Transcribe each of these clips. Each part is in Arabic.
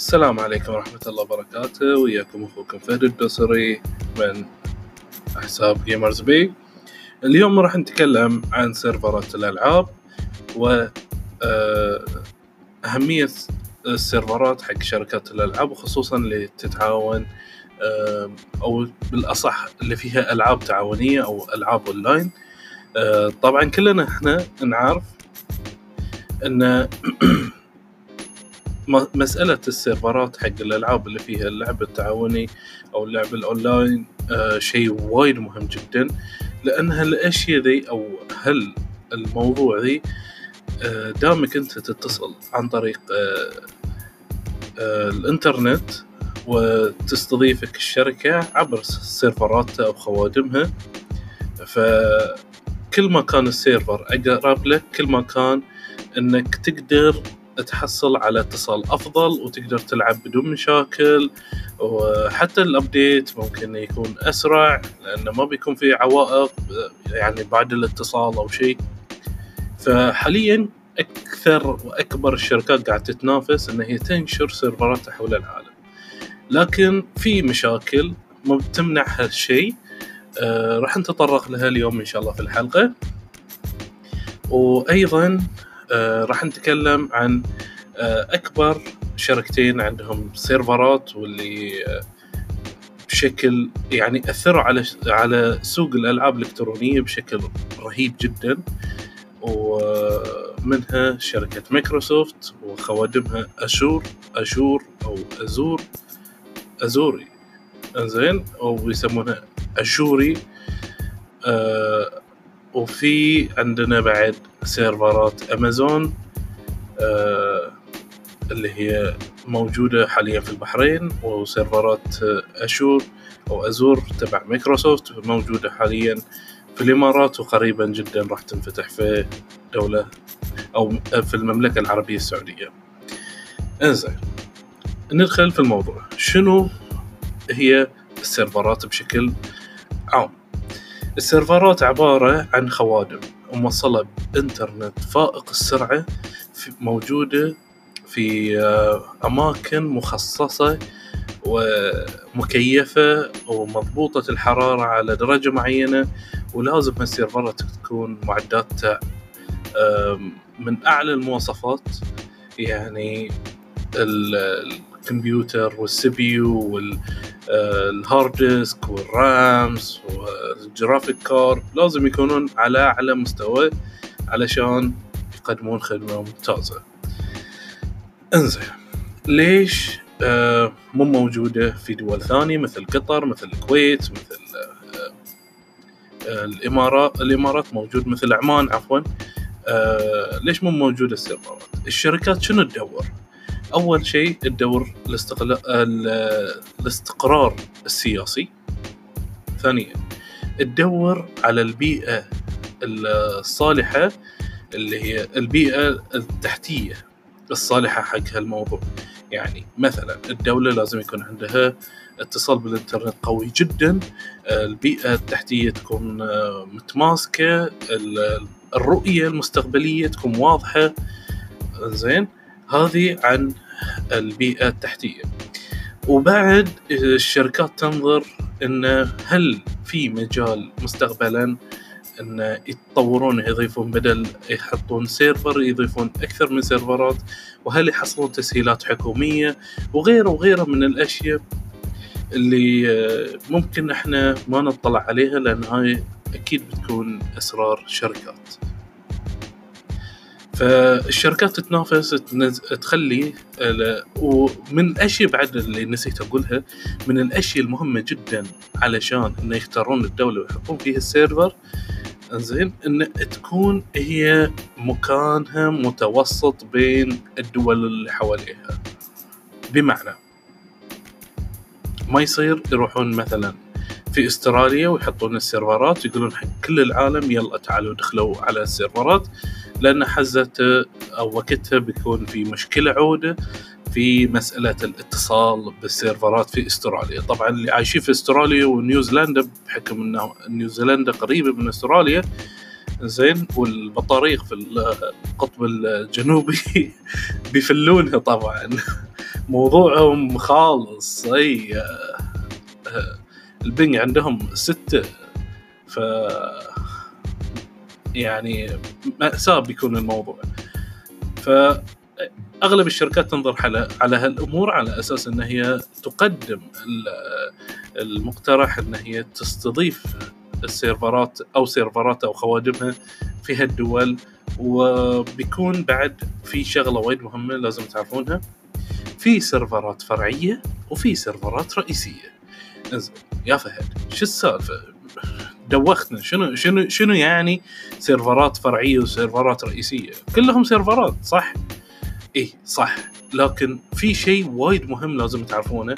السلام عليكم ورحمة الله وبركاته. وياكم أخوكم فهد الدوسري من حساب Gamers B اليوم راح نتكلم عن سيرفرات الألعاب و آه، أهمية السيرفرات حق شركات الألعاب وخصوصا اللي تتعاون آه، أو بالأصح اللي فيها ألعاب تعاونية أو ألعاب أونلاين. آه، طبعا كلنا إحنا نعرف إن م- مسألة السيرفرات حق الألعاب اللي فيها اللعب التعاوني أو اللعب الأونلاين آه شيء وايد مهم جدا. لأن هالأشياء ذي أو هل الموضوع ذي آه دامك أنت تتصل عن طريق آه آه الإنترنت وتستضيفك الشركة عبر سيرفراتها أو خوادمها فكل ما كان السيرفر أقرب لك كل ما كان إنك تقدر تحصل على اتصال أفضل وتقدر تلعب بدون مشاكل وحتى ال update ممكن يكون أسرع لأنه ما بيكون في عوائق يعني بعد الاتصال أو شيء. فحاليا أكثر وأكبر الشركات قاعدة تتنافس إن هي تنشر سيرفراتها حول العالم. لكن في مشاكل ما بتمنع هالشيء. آه راح نتطرق لها اليوم إن شاء الله في الحلقة. وأيضا راح نتكلم عن آه أكبر شركتين عندهم سيرفرات واللي آه بشكل يعني أثروا على على سوق الألعاب الإلكترونية بشكل رهيب جدا. ومنها شركة مايكروسوفت وخوادمها Azure Azure أو Azure Azure زين أو يسمونها Azure آه وفي عندنا بعد سيرفرات أمازون آه اللي هي موجودة حاليا في البحرين وسيرفرات Azure أو Azure تبع مايكروسوفت موجودة حاليا في الإمارات وقريبا جدا راح تنفتح في دولة أو في المملكة العربية السعودية. إنزين ندخل في الموضوع. شنو هي السيرفرات بشكل السيرفرات عبارة عن خوادم موصلة بإنترنت فائق السرعة موجودة في أماكن مخصصة ومكيفة ومضبوطة الحرارة على درجة معينة ولازم السيرفرات تكون معداتها من أعلى المواصفات. يعني الكمبيوتر وال CPU وال hard disk وال RAMs وال graphic card لازم يكونون على أعلى مستوى علشان يقدمون خدمة ممتازة. انزين ليش آه مو موجودة في دول ثانية مثل قطر مثل الكويت مثل آه آه الإمارات الإمارات موجود مثل عمان عفوا. آه ليش مو موجودة السيرفرات؟ الشركات شنو تدور؟ أول شيء تدور الاستقلال الاستقرار السياسي. ثانيا تدور على البيئة الصالحة اللي هي البيئة التحتية الصالحة حق هالموضوع. يعني مثلا الدولة لازم يكون عندها اتصال بالإنترنت قوي جدا. البيئة التحتية تكون متماسكة. الرؤية المستقبلية تكون واضحة. زين؟ هذه عن البيئة التحتية. وبعد الشركات تنظر إن هل في مجال مستقبلا إن يتطورون يضيفون بدل يحطون سيرفر يضيفون أكثر من سيرفرات وهل يحصلون تسهيلات حكومية وغيره وغيره من الأشياء اللي ممكن إحنا ما نطلع عليها لأن هاي أكيد بتكون أسرار شركات. فالشركات تتنافس تنز... تخلي ومن الأشياء بعد اللي نسيت أقولها من الأشياء المهمة جدا علشان إنه يختارون الدولة ويحطون فيها السيرفر زين إن تكون هي مكانها متوسط بين الدول اللي حواليها. بمعنى ما يصير يروحون مثلا في أستراليا ويحطون السيرفرات يقولون حق كل العالم يلا تعالوا دخلوا على السيرفرات. لأن حزته أو وقتها بيكون في مشكلة عودة في مسألة الاتصال بالسيرفرات في أستراليا. طبعا اللي عايشين في أستراليا ونيوزيلندا بحكم انه نيوزيلندا قريبة من أستراليا زين والبطاريق في القطب الجنوبي بيفلونها طبعا. موضوعهم خالص أي آه، آه، البنج عندهم ستة ف يعني مأساة بيكون الموضوع. فأغلب الشركات تنظر على على هالأمور على أساس أن هي تقدم المقترح أن هي تستضيف السيرفرات أو سيرفرات أو خوادمها في هالدول وبيكون بعد في شغلة وايد مهمة لازم تعرفونها. في سيرفرات فرعية وفي سيرفرات رئيسية. يا فهد شو السالفة؟ دوختنا. شنو شنو شنو يعني سيرفرات فرعية وسيرفرات رئيسية؟ كلهم سيرفرات صح؟ إيه صح. لكن في شيء وايد مهم لازم تعرفونه.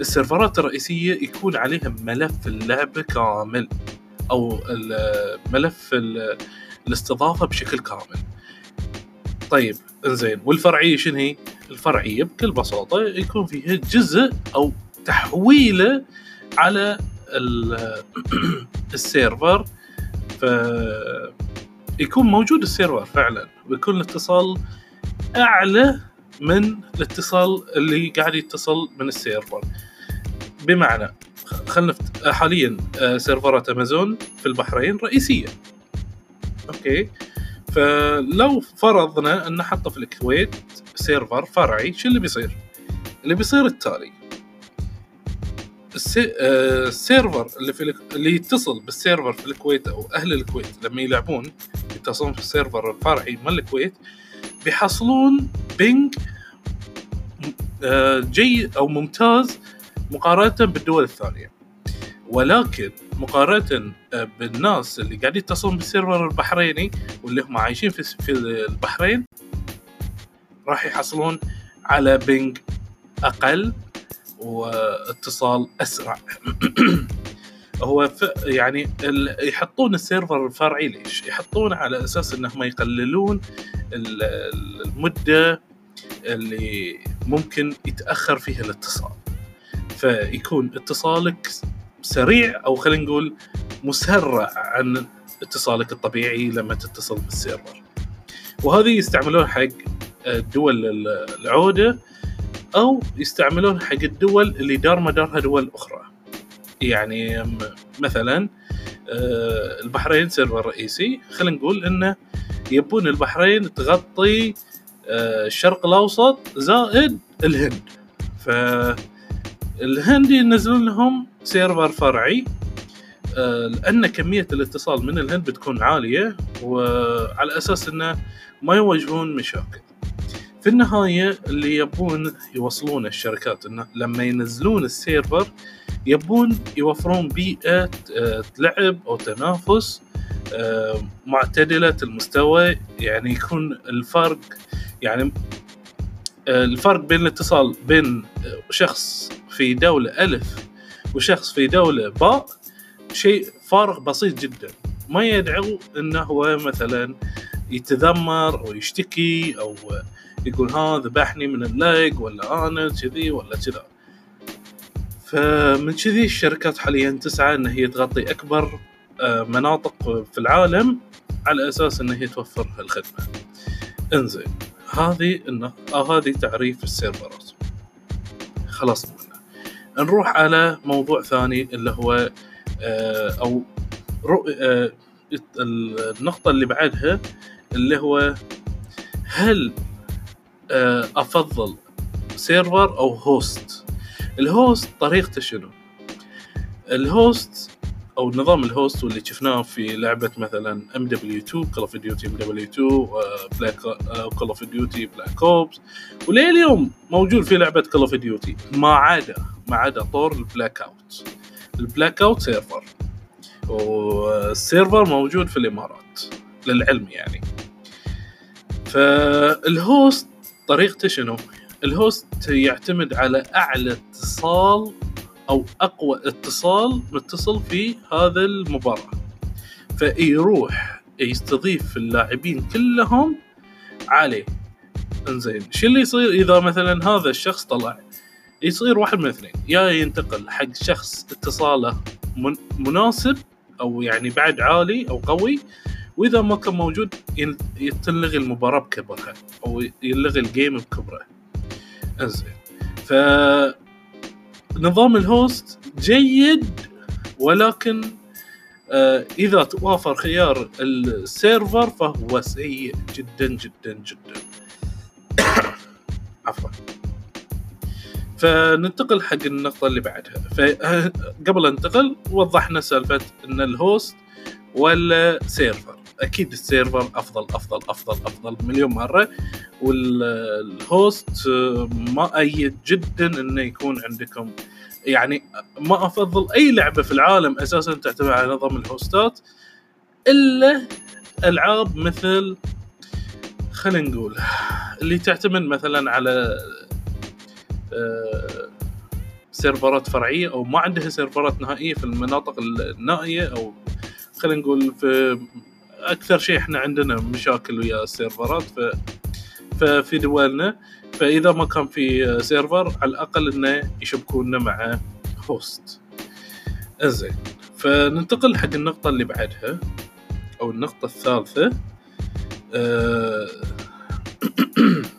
السيرفرات الرئيسية يكون عليها ملف اللعبه كامل أو ملف الاستضافة بشكل كامل. طيب إنزين. والفرعية شنو هي؟ الفرعية بكل بساطة يكون فيها جزء أو تحويلة على السيرفر ف يكون موجود السيرفر فعلا ويكون الاتصال أعلى من الاتصال اللي قاعد يتصل من السيرفر. بمعنى خلينا حاليا آه، سيرفرات أمازون في البحرين رئيسية. okay؟ فلو فرضنا أن حطه في الكويت سيرفر فرعي شو اللي بيصير؟ اللي بيصير التالي. آه، السيرفر اللي في اللي يتصل بالسيرفر في الكويت أو أهل الكويت لما يلعبون يتصلون في السيرفر الفرعي مال الكويت بيحصلون ping آه، جيد أو ممتاز مقارنة بالدول الثانية. ولكن مقارنة آه، بالناس اللي قاعدين يتصلون بالسيرفر البحريني واللي هم عايشين في البحرين راح يحصلون على ping أقل واتصال أسرع. هو يعني يحطون السيرفر الفرعي ليش؟ يحطونه على أساس إنهم يقللون المدة اللي ممكن يتأخر فيها الاتصال. فيكون اتصالك سريع أو خلينا نقول مسرع عن اتصالك الطبيعي لما تتصل بالسيرفر. وهذه يستعملون حق دول العودة أو يستعملون حق الدول اللي دار مدارها دول أخرى. يعني مثلا آه، البحرين سيرفر رئيسي. خلينا نقول إنه يبون البحرين تغطي آه، الشرق الأوسط زائد الهند. فالهند ينزلون لهم سيرفر فرعي. آه، لأن كمية الاتصال من الهند بتكون عالية وعلى أساس إنه ما يواجهون مشاكل. في النهاية اللي يبون يوصلون الشركات انه لما ينزلون السيرفر يبون يوفرون بيئة آه، لعب أو تنافس آه، معتدلة المستوى يعني يكون الفرق يعني آه، الفرق بين الاتصال بين شخص في دولة ألف وشخص في دولة باء شيء فارق بسيط جدا. ما يدعو إنه هو مثلا يتذمر أو يشتكي أو يقول ها ذبحني من اللايك ولا أنا كذي ولا كذا. فمن كذي الشركات حاليا تسعى إن هي تغطي أكبر آه، مناطق في العالم على أساس إن هي توفر الخدمه إنزين هذه انه آه هذه تعريف السيرفرات. منه نروح على موضوع ثاني اللي هو آه أو رؤ... آه النقطة اللي بعدها اللي هو هل أفضل سيرفر أو host ال host طريقته شنو؟ ال host أو نظام ال host واللي شفناه في لعبة مثلا MW 2 Call of Duty MW 2 Black Call of Duty Black Ops ولليوم موجود في لعبة Call of Duty ما عدا ما عدا طور ال Blackout ال Blackout سيرفر والسيرفر موجود في الإمارات. للعلم يعني. فال host طريقته شنو؟ ال host يعتمد على أعلى اتصال أو أقوى اتصال متصل في هذا المباراة. فيروح يستضيف اللاعبين كلهم عليه. إنزين شو اللي يصير إذا مثلا هذا الشخص طلع؟ يصير واحد من اثنين. يا ينتقل حق شخص اتصاله مناسب أو يعني بعد عالي أو قوي وإذا ما كان موجود تلغي المباراة بكبرها أو يلغي ال game بكبره أنزين. ف نظام ال host جيد ولكن آه، إذا توافر خيار ال server فهو سيء جدا جدا جدا. عفوا. فننتقل حق النقطة اللي بعدها. فقبل ننتقل وضحنا سالفة إن ال host ولا server. أكيد ال server أفضل أفضل أفضل أفضل مليون مرة. وال host ما أأيد جدا إنه يكون عندكم. يعني ما أفضل أي لعبة في العالم أساسا تعتمد على نظام الهوستات إلا ألعاب مثل خلينا نقول اللي تعتمد مثلا على آه، سيرفرات فرعية أو ما عندها سيرفرات نهائية في المناطق النائية أو خلينا نقول في أكثر شيء إحنا عندنا مشاكل ويا السيرفرات ف ففي دولنا فإذا ما كان في server على الأقل إنه يشبكونا مع host زين فننتقل حق النقطة اللي بعدها أو النقطة الثالثة. أه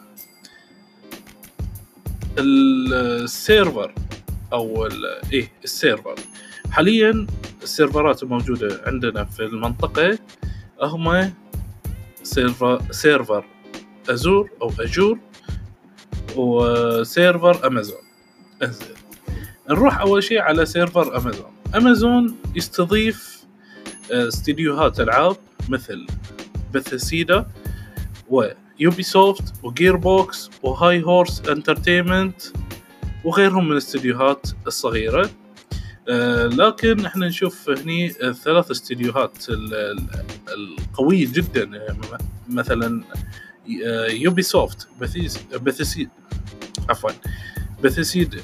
ال server أو إيه ال server حاليا السيرفرات الموجودة عندنا في المنطقة هم server Azure أو Azure و server Amazon إنزين. نروح أول شيء على server Amazon Amazon يستضيف آه، استديوهات ألعاب مثل Bethesda و Ubisoft و Gearbox و Hi-Rez Entertainment وغيرهم من الاستديوهات الصغيرة. آه، لكن إحنا نشوف هني ثلاث استديوهات القويه جدا آه، مثلا Ubisoft Bethes عفوا Bethesd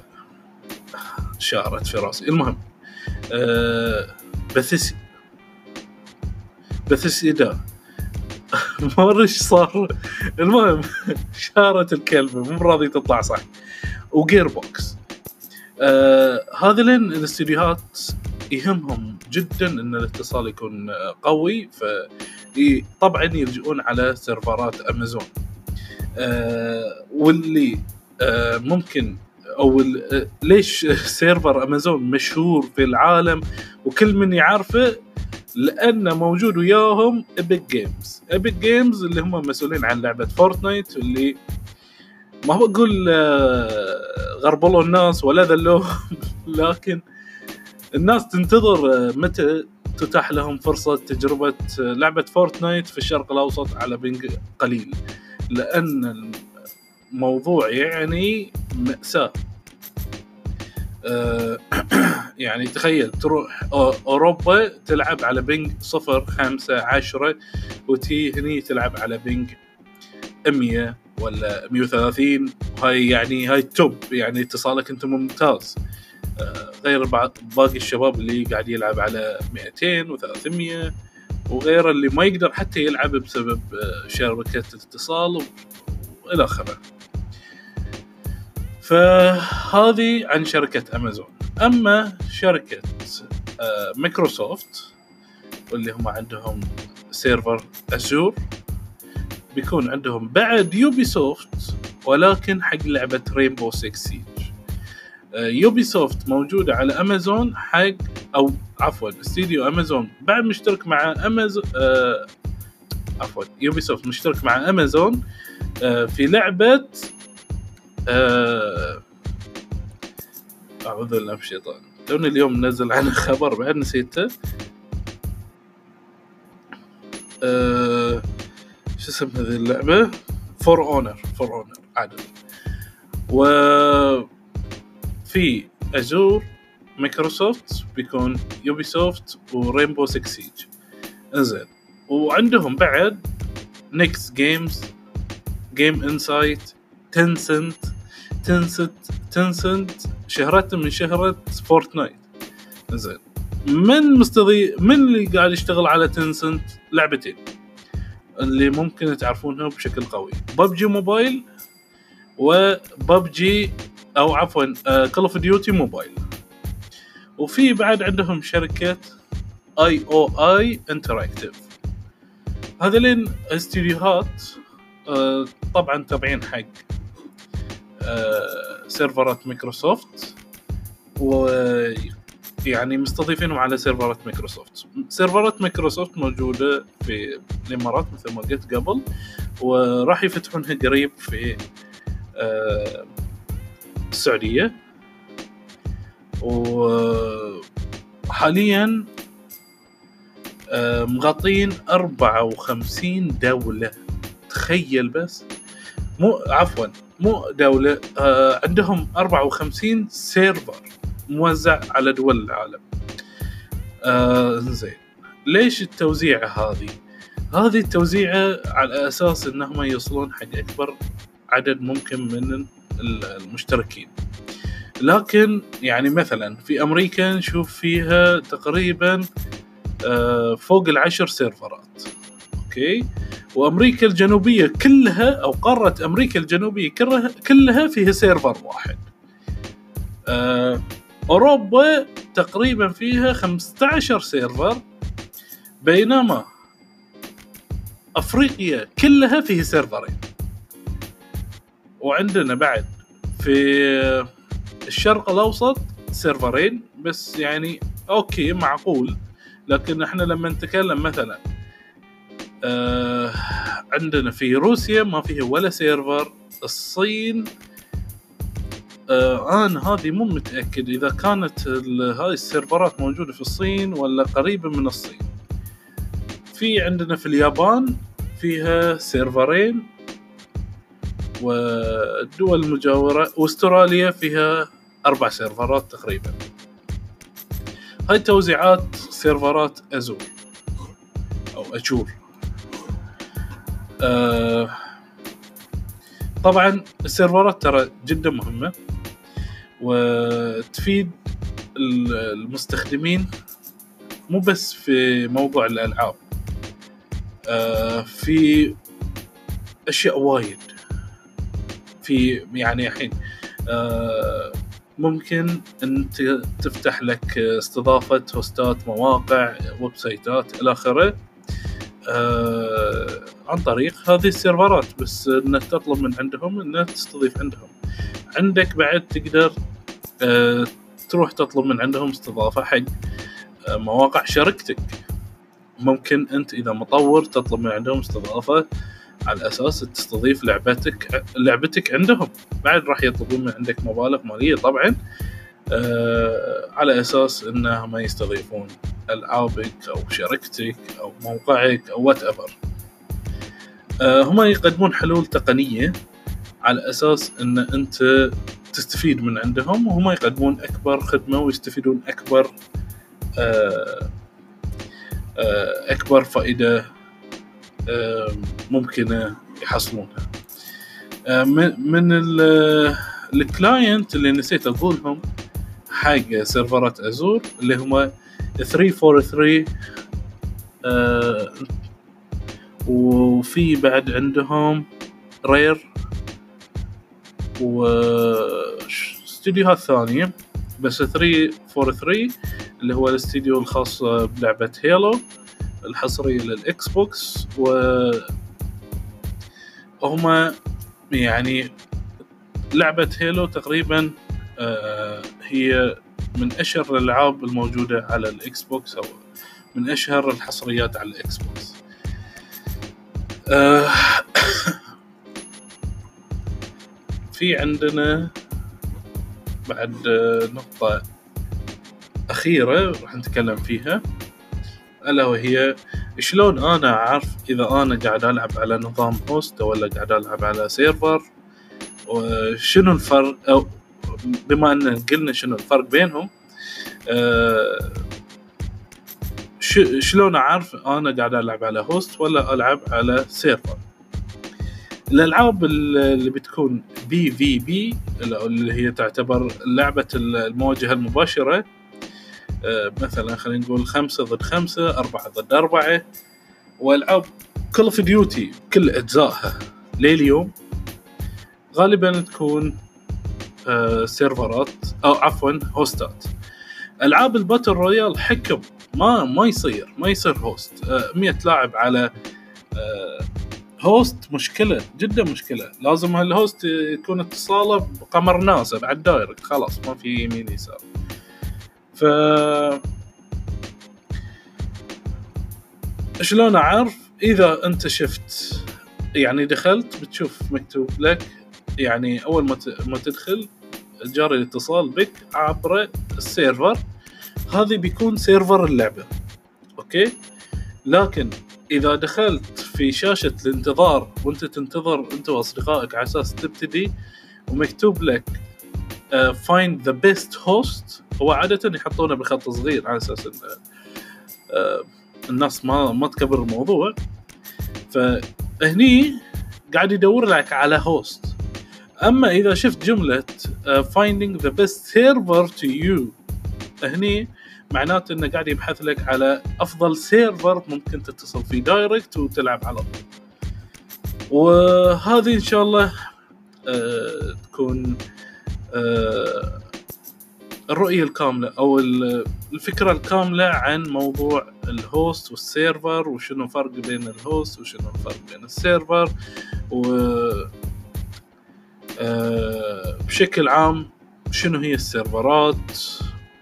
شارت في راسي. المهم آه، Bethes Bethesda ما أدري إيش صار. المهم شارت الكلمة مو راضي تطلع صح. و Gearbox آه هذين الاستديوهات يهمهم جدا إن الاتصال يكون قوي فطبعا يلجؤون على سيرفرات أمازون. آه واللي آه ممكن أو آه، ليش server Amazon مشهور في العالم وكل من يعرفه؟ لأنه موجود وياهم Epic Games Epic Games اللي هم مسؤولين عن لعبة Fortnite اللي ما بقول غربلوا الناس ولا ذلوهم لكن الناس تنتظر آه، متى تتاح لهم فرصة تجربة آه، لعبة Fortnite في الشرق الأوسط على ping قليل. لأن الموضوع يعني مأساة. يعني تخيل تروح أوروبا تلعب على بنج صفر خمسة عشرة وتي هني تلعب على بنج 100 ولا 130 هاي يعني هاي توب يعني اتصالك أنت ممتاز. آه، غير بعض باقي الشباب اللي قاعد يلعب على 200 و300 وغيره اللي ما يقدر حتى يلعب بسبب آه، شبكة الاتصال وإلى آخره. فهذه عن شركة أمازون. أما شركة آه، مايكروسوفت واللي هم عندهم server Azure بيكون عندهم بعد Ubisoft ولكن حق لعبة Rainbow 6 Siege Ubisoft موجودة على امازون حق أو عفوا استديو امازون بعد مشترك مع امازون آه عفوا Ubisoft مشترك مع امازون آه في لعبة آه أعوذ بالله من الشيطان. توني اليوم نزل عنه خبر بعد نسيته. آه شو اسم هذه اللعبة؟ For Honor For Honor عدل و في Azure Microsoft بيكون Ubisoft و Rainbow 6 Siege إنزين. وعندهم بعد Nix Games Game Insight Tencent Tencent Tencent شهرتهم من شهرة Fortnite زين من مستضي من اللي قاعد يشتغل على Tencent لعبتين. اللي ممكن تعرفونها بشكل قوي. PUBG Mobile و PUBG أو عفوا Call of Duty Mobile وفي بعد عندهم شركة IO أو IO Interactive هذولين استديوهات آه، طبعا تابعين حق آه، سيرفرات مايكروسوفت و يعني مستضيفينهم على سيرفرات مايكروسوفت. سيرفرات مايكروسوفت موجودة في الإمارات مثل ما قلت قبل وراح يفتحونها قريب في آه، السعودية. وحاليا آه، مغطين 54 دولة. تخيل بس. مو عفوا مو دولة آه، عندهم 54 سيرفر موزع على دول العالم. آه زين. ليش التوزيعة هذه؟ هذه التوزيعة على أساس أنهم يوصلون حق أكبر عدد ممكن من المشتركين. لكن يعني مثلا في أمريكا نشوف فيها تقريبا آه فوق العشر سيرفرات. أوكي؟ وأمريكا الجنوبية كلها أو قارة أمريكا الجنوبية كلها فيها server واحد. آه أوروبا تقريبا فيها 15 server. بينما أفريقيا كلها فيها سيرفرين. وعندنا بعد في الشرق الأوسط سيرفرين بس يعني okay معقول لكن إحنا لما نتكلم مثلا آه عندنا في روسيا ما فيها ولا server الصين آه أنا هذه مو متأكد إذا كانت هاي السيرفرات موجودة في الصين ولا قريبة من الصين. في عندنا في اليابان فيها سيرفرين والدول المجاورة واستراليا فيها أربع سيرفرات تقريبا. هاي توزيعات سيرفرات Azure أو Azure آه طبعا السيرفرات ترى جدا مهمة وتفيد المستخدمين مو بس في موضوع الألعاب. آه، في أشياء وايد. في يعني الحين. آه، ممكن انت تفتح لك استضافة هوستات مواقع ويب سايتات إلى آخره. آه، عن طريق هذه السيرفرات بس انك تطلب من عندهم انك تستضيف عندهم. عندك بعد تقدر آه، تروح تطلب من عندهم استضافة حق مواقع شركتك. ممكن أنت إذا مطور تطلب من عندهم استضافة على أساس تستضيف لعبتك لعبتك عندهم. بعد راح يطلبون من عندك مبالغ مالية طبعا آه على أساس إنهم يستضيفون ألعابك أو شركتك أو موقعك أو whatever آه هم يقدمون حلول تقنية على أساس إن أنت تستفيد من عندهم وهم يقدمون أكبر خدمة ويستفيدون أكبر آه، أكبر فائدة آه، ممكنه يحصلونها من ال client اللي نسيت أقولهم حق سيرفرات Azure اللي هم 343 وفي بعد عندهم Rare واستديوهات ثانية. بس 343 اللي هو الاستديو الخاص بلعبة Halo الحصرية لل Xbox و هما يعني لعبة Halo تقريبا آه، هي من أشهر الألعاب الموجودة على ال Xbox أو من أشهر الحصريات على ال Xbox آه، في عندنا بعد نقطة أخيرة راح نتكلم فيها ألا وهي شلون أنا أعرف إذا أنا قاعد ألعب على نظام host ولا قاعد ألعب على server وشنو الفرق؟ أو بما أن قلنا شنو الفرق بينهم أه شلون أعرف أنا قاعد ألعب على host ولا ألعب على server الألعاب اللي بتكون PvP اللي هي تعتبر لعبة المواجهة المباشرة مثلا خلينا نقول خمسة ضد خمسة أربعة ضد أربعة. وألعاب Call of Duty كل أجزائها. لليوم غالبا تكون آه، سيرفرات أو عفوا هوستات ألعاب ال battle royale حكم ما ما يصير ما يصير host 100 آه، لاعب على host مشكلة جدا مشكلة. لازم هال host يكون اتصاله بقمر ناسا بعد direct خلاص ما في يمين يسار. ف شلون أعرف؟ إذا أنت شفت يعني دخلت بتشوف مكتوب لك يعني أول ما تدخل جاري الاتصال بك عبر ال server هذه بيكون server اللعبة okay؟ لكن إذا دخلت في شاشة الانتظار وأنت تنتظر أنت وأصدقائك على أساس تبتدي ومكتوب لك find the best host هو عادة يحطونه بخط صغير على أساس إن uh, الناس ما ما تكبر الموضوع. فهني قاعد يدور لك على host أما إذا شفت جملة finding the best server to you هني معناته إنه قاعد يبحث لك على أفضل server ممكن تتصل فيه direct وتلعب على طول. وهذه إن شاء الله آه تكون آه الرؤية الكاملة أو الفكرة الكاملة عن موضوع ال host وال server وشنو الفرق بين ال host وشنو الفرق بين ال server و آه، بشكل عام شنو هي السيرفرات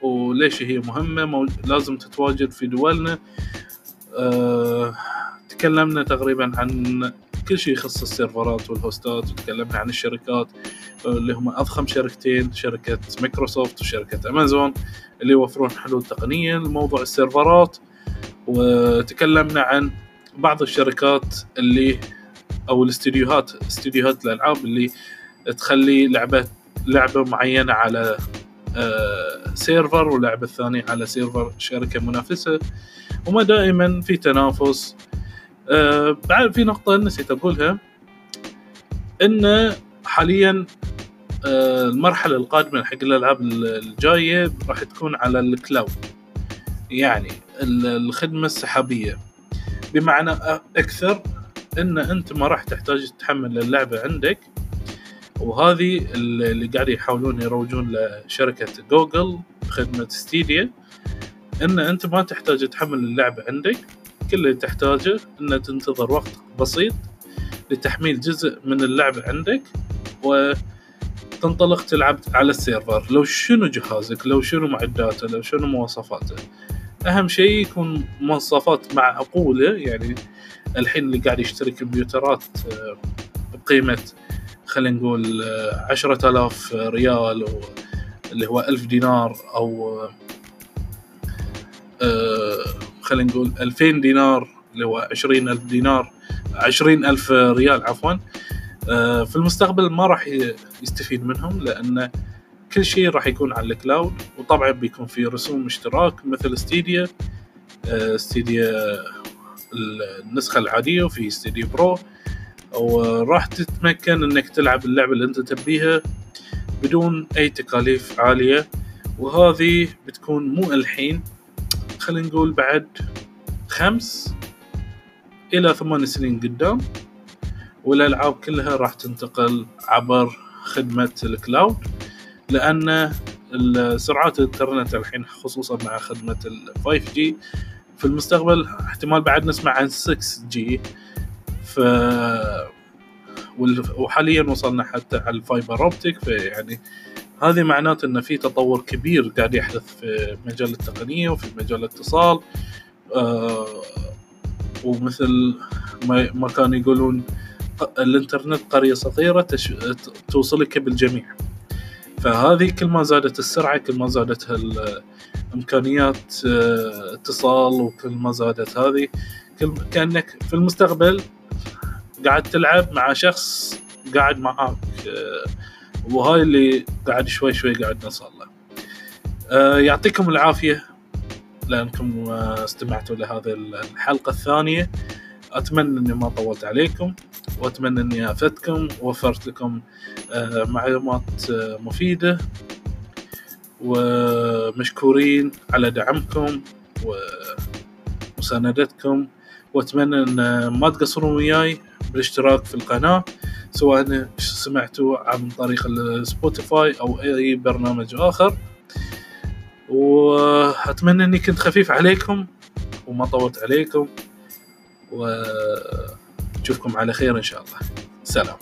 وليش هي مهمة لازم تتواجد في دولنا. أه تكلمنا تقريبا عن كل شيء يخص السيرفرات والهوستات وتكلمنا عن الشركات. اللي هم أضخم شركتين شركة مايكروسوفت وشركة أمازون اللي يوفرون حلول تقنية لموضوع السيرفرات. وتكلمنا عن بعض الشركات اللي أو الاستديوهات استديوهات الألعاب اللي تخلي لعبة لعبة معينة على آه، server واللعبة الثانية على server شركة منافسة. وما دائما في تنافس. آه، بعد في نقطة نسيت أقولها إن حاليا المرحلة القادمة حق الألعاب الجاية راح تكون على الكلاود. يعني الخدمة السحابية. بمعنى أكثر إن أنت ما راح تحتاج تحمل اللعبة عندك. وهذه اللي قاعد يحاولون يروجون لشركة جوجل خدمه ستيديا. إن أنت ما تحتاج تحمل اللعبة عندك. كل اللي تحتاجه إن تنتظر وقت بسيط لتحميل جزء من اللعبة عندك. وتنطلق تلعب على السيرفر. لو شنو جهازك؟ لو شنو معداته؟ لو شنو مواصفاته؟ أهم شيء يكون مواصفات معقولة يعني الحين اللي قاعد يشتري كمبيوترات آه، بقيمة خلينا نقول آه، عشرة آلاف ريال اللي هو ألف دينار أو آه، خلينا نقول 2000 دينار اللي هو 20 ألف دينار 20 ألف ريال عفوا. في المستقبل ما راح يستفيد منهم لأن كل شيء راح يكون على ال cloud وطبعا بيكون في رسوم اشتراك مثل Stadia Stadia النسخة العادية وفي Stadia Pro وراح تتمكن إنك تلعب اللعبة اللي أنت تبيها بدون أي تكاليف عالية. وهذه بتكون مو الحين خلينا نقول بعد خمس إلى ثمان سنين قدام. والألعاب كلها راح تنتقل عبر خدمة الكلاود لأن سرعات الإنترنت الحين خصوصا مع خدمة ال 5G في المستقبل احتمال بعد نسمع عن 6G ف وحاليا وصلنا حتى على ال fiber optic فيعني هذه معناته إن في تطور كبير قاعد يحدث في مجال التقنية وفي مجال الاتصال. آه ومثل ما كانوا يقولون الانترنت قرية صغيرة تش... توصلك بالجميع. فهذه كل ما زادت السرعة كل ما زادت الامكانيات آه، اتصال وكل ما زادت هذه. كل كأنك في المستقبل قاعد تلعب مع شخص قاعد معاك. آه، وهاي اللي قاعد شوي شوي قاعد نوصل له. آه، يعطيكم العافية لأنكم آه، استمعتوا لهذه الحلقة الثانية. أتمنى أني ما طولت عليكم. وأتمنى أني أفدتكم ووفرت لكم آه، معلومات مفيدة ومشكورين على دعمكم ومساندتكم. وأتمنى إن ما تقصرون وياي بالاشتراك في القناة سواء سمعتوا عن طريق السبوتيفاي أو أي برنامج آخر. وأتمنى إني كنت خفيف عليكم وما طولت عليكم نشوفكم على خير إن شاء الله. سلام.